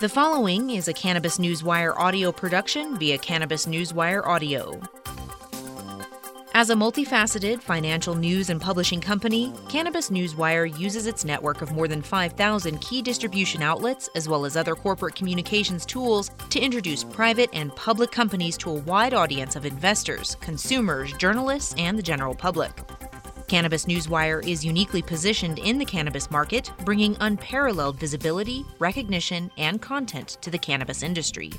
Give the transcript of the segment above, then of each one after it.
The following is a Cannabis Newswire audio production via Cannabis Newswire Audio. As a multifaceted financial news and publishing company, Cannabis Newswire uses its network of more than 5,000 key distribution outlets, as well as other corporate communications tools, to introduce private and public companies to a wide audience of investors, consumers, journalists, and the general public. Cannabis Newswire is uniquely positioned in the cannabis market, bringing unparalleled visibility, recognition, and content to the cannabis industry.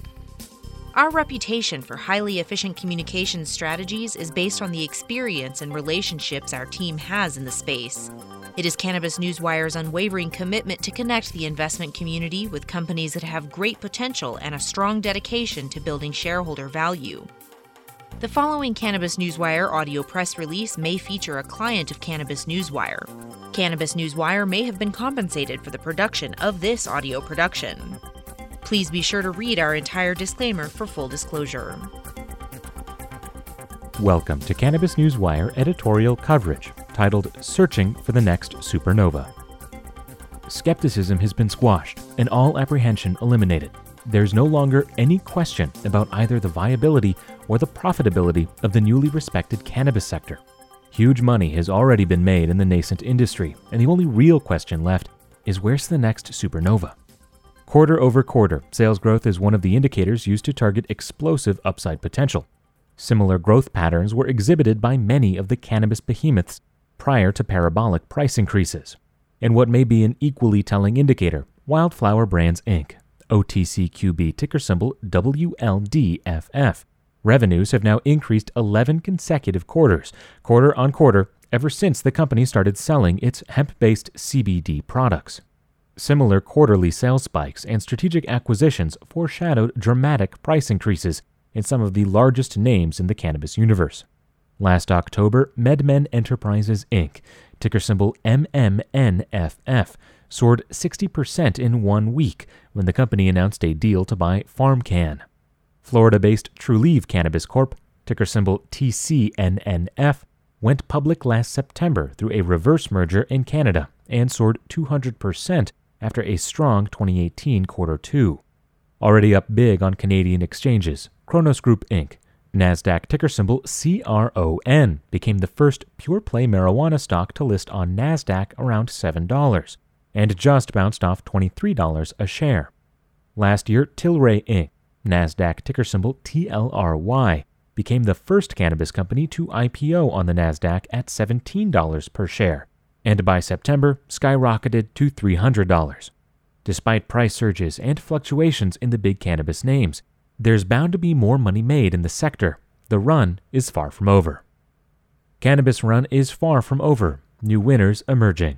Our reputation for highly efficient communication strategies is based on the experience and relationships our team has in the space. It is Cannabis Newswire's unwavering commitment to connect the investment community with companies that have great potential and a strong dedication to building shareholder value. The following Cannabis Newswire audio press release may feature a client of Cannabis Newswire. Cannabis Newswire may have been compensated for the production of this audio production. Please be sure to read our entire disclaimer for full disclosure. Welcome to Cannabis Newswire editorial coverage titled Searching for the Next Supernova. Skepticism has been squashed and all apprehension eliminated. There's no longer any question about either the viability or the profitability of the newly respected cannabis sector. Huge money has already been made in the nascent industry, and the only real question left is where's the next supernova? Quarter over quarter, sales growth is one of the indicators used to target explosive upside potential. Similar growth patterns were exhibited by many of the cannabis behemoths prior to parabolic price increases. And what may be an equally telling indicator, Wildflower Brands Inc., OTCQB ticker symbol WLDFF. Revenues have now increased 11 consecutive quarters, quarter on quarter, ever since the company started selling its hemp based CBD products. Similar quarterly sales spikes and strategic acquisitions foreshadowed dramatic price increases in some of the largest names in the cannabis universe. Last October, MedMen Enterprises Inc., ticker symbol MMNFF, soared 60% in one week when the company announced a deal to buy PharmCann. Florida based Trulieve Cannabis Corp., ticker symbol TCNNF, went public last September through a reverse merger in Canada and soared 200% after a strong 2018 quarter two. Already up big on Canadian exchanges, Cronos Group Inc., NASDAQ ticker symbol CRON, became the first pure play marijuana stock to list on NASDAQ around $7 and just bounced off $23 a share. Last year, Tilray Inc., NASDAQ ticker symbol TLRY, became the first cannabis company to IPO on the NASDAQ at $17 per share, and by September skyrocketed to $300. Despite price surges and fluctuations in the big cannabis names, there's bound to be more money made in the sector. The run is far from over. Cannabis run is far from over, new winners emerging.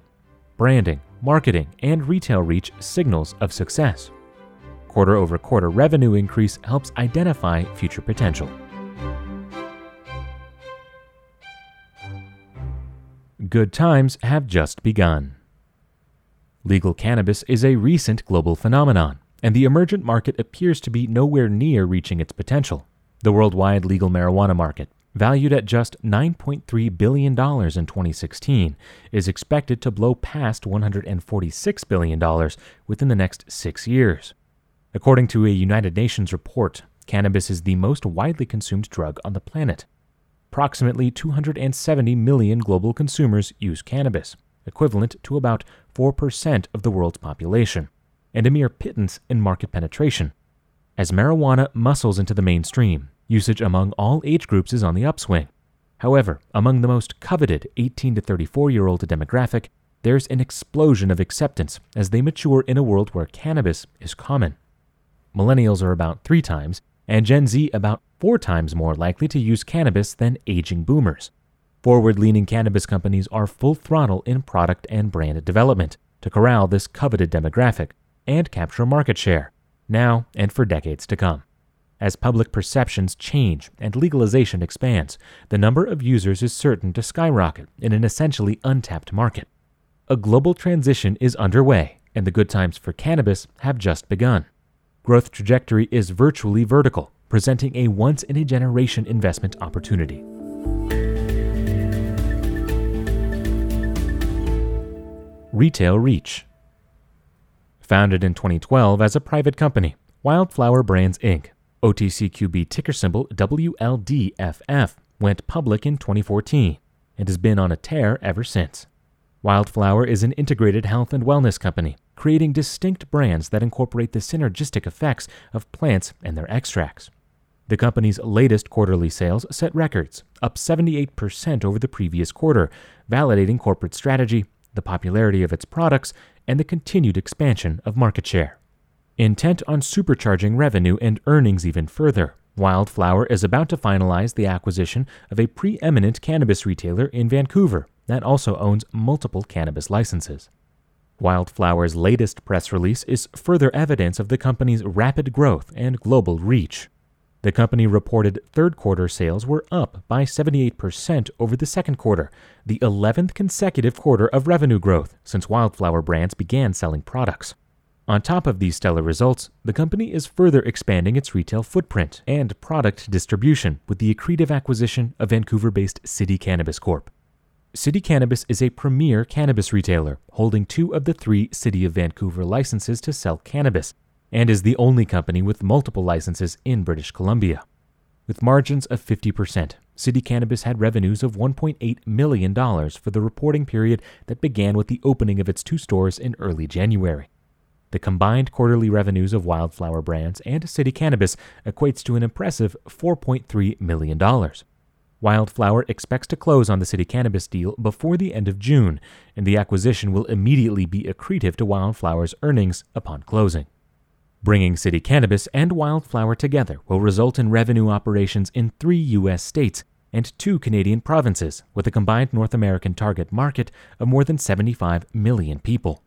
Branding, marketing, and retail reach signals of success. Quarter over quarter revenue increase helps identify future potential. Good times have just begun. Legal cannabis is a recent global phenomenon, and the emergent market appears to be nowhere near reaching its potential. The worldwide legal marijuana market, valued at just $9.3 billion in 2016, is expected to blow past $146 billion within the next six years. According to a United Nations report, cannabis is the most widely consumed drug on the planet, approximately 270 million global consumers use cannabis, equivalent to about 4% of the world's population, and a mere pittance in market penetration. As marijuana muscles into the mainstream, usage among all age groups is on the upswing. However, among the most coveted 18 to 34 year old demographic, there's an explosion of acceptance as they mature in a world where cannabis is common. Millennials are about three times, and Gen Z about four times more likely to use cannabis than aging boomers. Forward leaning cannabis companies are full throttle in product and brand development to corral this coveted demographic and capture market share, now and for decades to come. As public perceptions change and legalization expands, the number of users is certain to skyrocket in an essentially untapped market. A global transition is underway, and the good times for cannabis have just begun. Growth trajectory is virtually vertical, presenting a once in a generation investment opportunity. Retail reach. Founded in 2012 as a private company, Wildflower Brands Inc., OTCQB ticker symbol WLDFF, went public in 2014 and has been on a tear ever since. Wildflower is an integrated health and wellness company, creating distinct brands that incorporate the synergistic effects of plants and their extracts. The company's latest quarterly sales set records, up 78% over the previous quarter, validating corporate strategy, the popularity of its products, and the continued expansion of market share. Intent on supercharging revenue and earnings even further, Wildflower is about to finalize the acquisition of a preeminent cannabis retailer in Vancouver that also owns multiple cannabis licenses. Wildflower's latest press release is further evidence of the company's rapid growth and global reach. The company reported third quarter sales were up by 78% over the second quarter, the 11th consecutive quarter of revenue growth since Wildflower Brands began selling products. On top of these stellar results, the company is further expanding its retail footprint and product distribution with the accretive acquisition of Vancouver based City Cannabis Corp. City Cannabis is a premier cannabis retailer, holding two of the three City of Vancouver licenses to sell cannabis, and is the only company with multiple licenses in British Columbia. With margins of 50%, City Cannabis had revenues of $1.8 million for the reporting period that began with the opening of its two stores in early January. The combined quarterly revenues of Wildflower Brands and City Cannabis equates to an impressive $4.3 million. Wildflower expects to close on the City Cannabis deal before the end of June, and the acquisition will immediately be accretive to Wildflower's earnings upon closing. Bringing City Cannabis and Wildflower together will result in revenue operations in three U.S. states and two Canadian provinces, with a combined North American target market of more than 75 million people.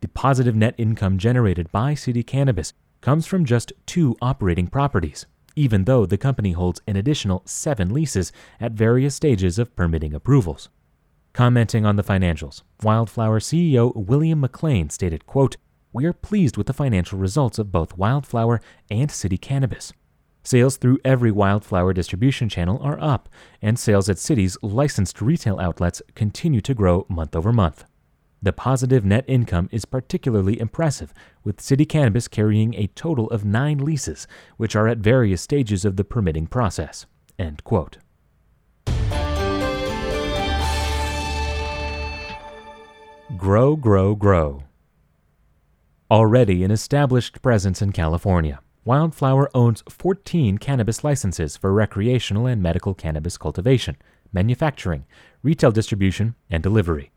The positive net income generated by City Cannabis comes from just two operating properties, even though the company holds an additional seven leases at various stages of permitting approvals. Commenting on the financials, Wildflower CEO William McLean stated, quote, we are pleased with the financial results of both Wildflower and City Cannabis. Sales through every Wildflower distribution channel are up, and sales at City's licensed retail outlets continue to grow month over month. The positive net income is particularly impressive, with City Cannabis carrying a total of nine leases, which are at various stages of the permitting process. End quote. Grow, grow, grow. Already an established presence in California, Wildflower owns 14 cannabis licenses for recreational and medical cannabis cultivation, manufacturing, retail distribution, and delivery.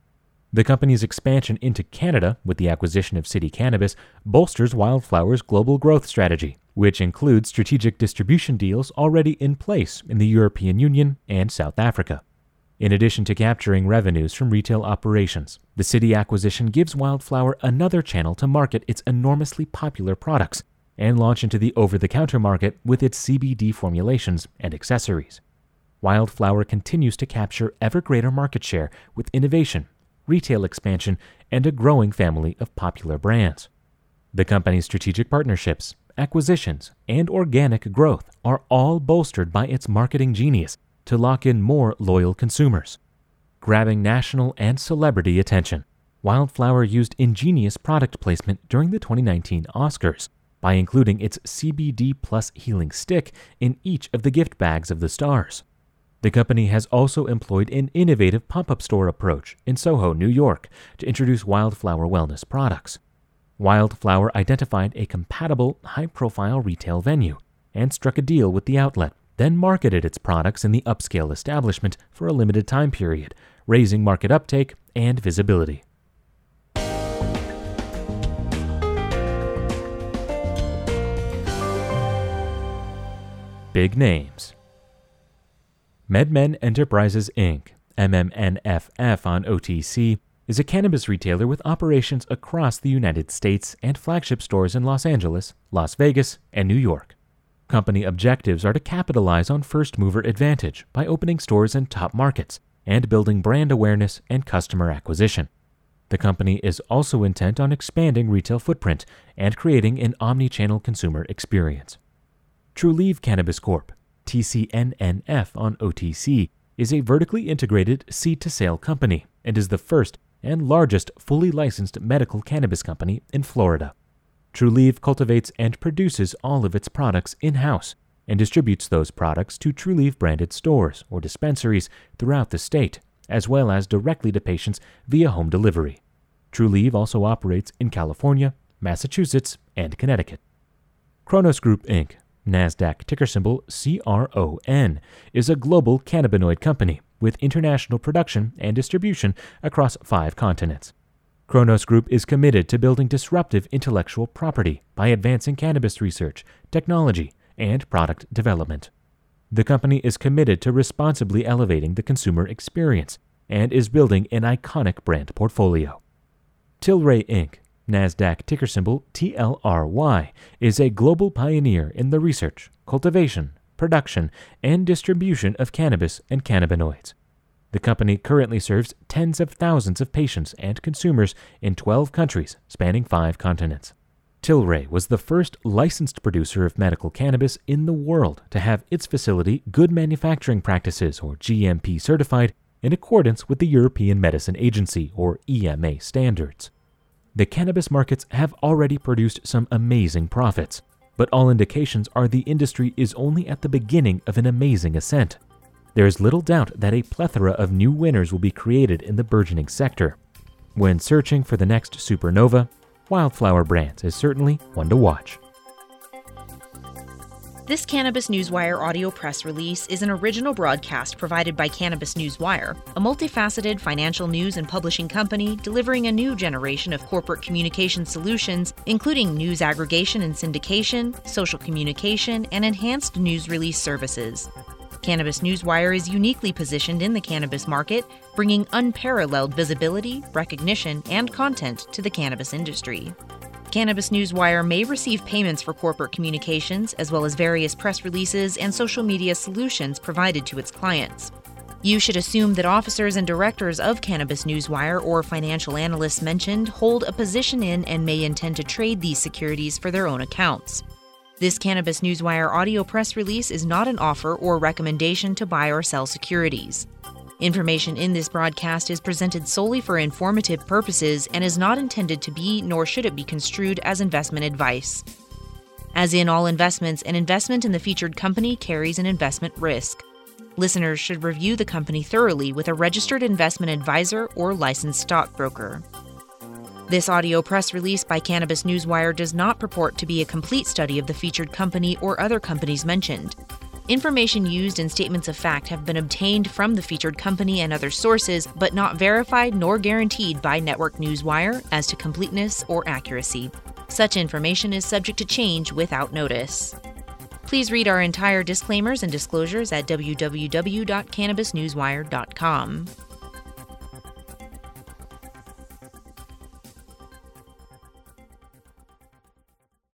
The company's expansion into Canada with the acquisition of City Cannabis bolsters Wildflower's global growth strategy, which includes strategic distribution deals already in place in the European Union and South Africa. In addition to capturing revenues from retail operations, the city acquisition gives Wildflower another channel to market its enormously popular products and launch into the over the counter market with its CBD formulations and accessories. Wildflower continues to capture ever greater market share with innovation, retail expansion, and a growing family of popular brands. The company's strategic partnerships, acquisitions, and organic growth are all bolstered by its marketing genius to lock in more loyal consumers. Grabbing national and celebrity attention, Wildflower used ingenious product placement during the 2019 Oscars by including its CBD Plus healing stick in each of the gift bags of the stars. The company has also employed an innovative pop up store approach in Soho, New York, to introduce Wildflower wellness products. Wildflower identified a compatible, high profile retail venue and struck a deal with the outlet then marketed its products in the upscale establishment for a limited time period, raising market uptake and visibility. Big names MedMen Enterprises Inc., MMNFF on OTC, is a cannabis retailer with operations across the United States and flagship stores in Los Angeles, Las Vegas, and New York. Company objectives are to capitalize on first mover advantage by opening stores in top markets and building brand awareness and customer acquisition. The company is also intent on expanding retail footprint and creating an omni-channel consumer experience. Trulieve Cannabis Corp., TCNNF on OTC, is a vertically integrated seed to sale company and is the first and largest fully licensed medical cannabis company in Florida. Trulieve cultivates and produces all of its products in house and distributes those products to Trulieve branded stores or dispensaries throughout the state, as well as directly to patients via home delivery. Trulieve also operates in California, Massachusetts, and Connecticut. Cronos Group Inc., NASDAQ ticker symbol CRON, is a global cannabinoid company with international production and distribution across five continents. Cronos Group is committed to building disruptive intellectual property by advancing cannabis research, technology, and product development. The company is committed to responsibly elevating the consumer experience and is building an iconic brand portfolio. Tilray Inc., NASDAQ ticker symbol TLRY, is a global pioneer in the research, cultivation, production, and distribution of cannabis and cannabinoids. The company currently serves tens of thousands of patients and consumers in 12 countries spanning five continents. Tilray was the first licensed producer of medical cannabis in the world to have its facility Good Manufacturing Practices or GMP certified in accordance with the European Medicine Agency or EMA standards. The cannabis markets have already produced some amazing profits, but all indications are the industry is only at the beginning of an amazing ascent. There is little doubt that a plethora of new winners will be created in the burgeoning sector. When searching for the next supernova, Wildflower Brands is certainly one to watch. This Cannabis Newswire audio press release is an original broadcast provided by Cannabis Newswire, a multifaceted financial news and publishing company delivering a new generation of corporate communication solutions, including news aggregation and syndication, social communication, and enhanced news release services. Cannabis Newswire is uniquely positioned in the cannabis market, bringing unparalleled visibility, recognition, and content to the cannabis industry. Cannabis Newswire may receive payments for corporate communications, as well as various press releases and social media solutions provided to its clients. You should assume that officers and directors of Cannabis Newswire or financial analysts mentioned hold a position in and may intend to trade these securities for their own accounts. This Cannabis Newswire audio press release is not an offer or recommendation to buy or sell securities. Information in this broadcast is presented solely for informative purposes and is not intended to be, nor should it be construed as investment advice. As in all investments, an investment in the featured company carries an investment risk. Listeners should review the company thoroughly with a registered investment advisor or licensed stockbroker. This audio press release by Cannabis Newswire does not purport to be a complete study of the featured company or other companies mentioned. Information used in statements of fact have been obtained from the featured company and other sources, but not verified nor guaranteed by Network Newswire as to completeness or accuracy. Such information is subject to change without notice. Please read our entire disclaimers and disclosures at www.cannabisnewswire.com.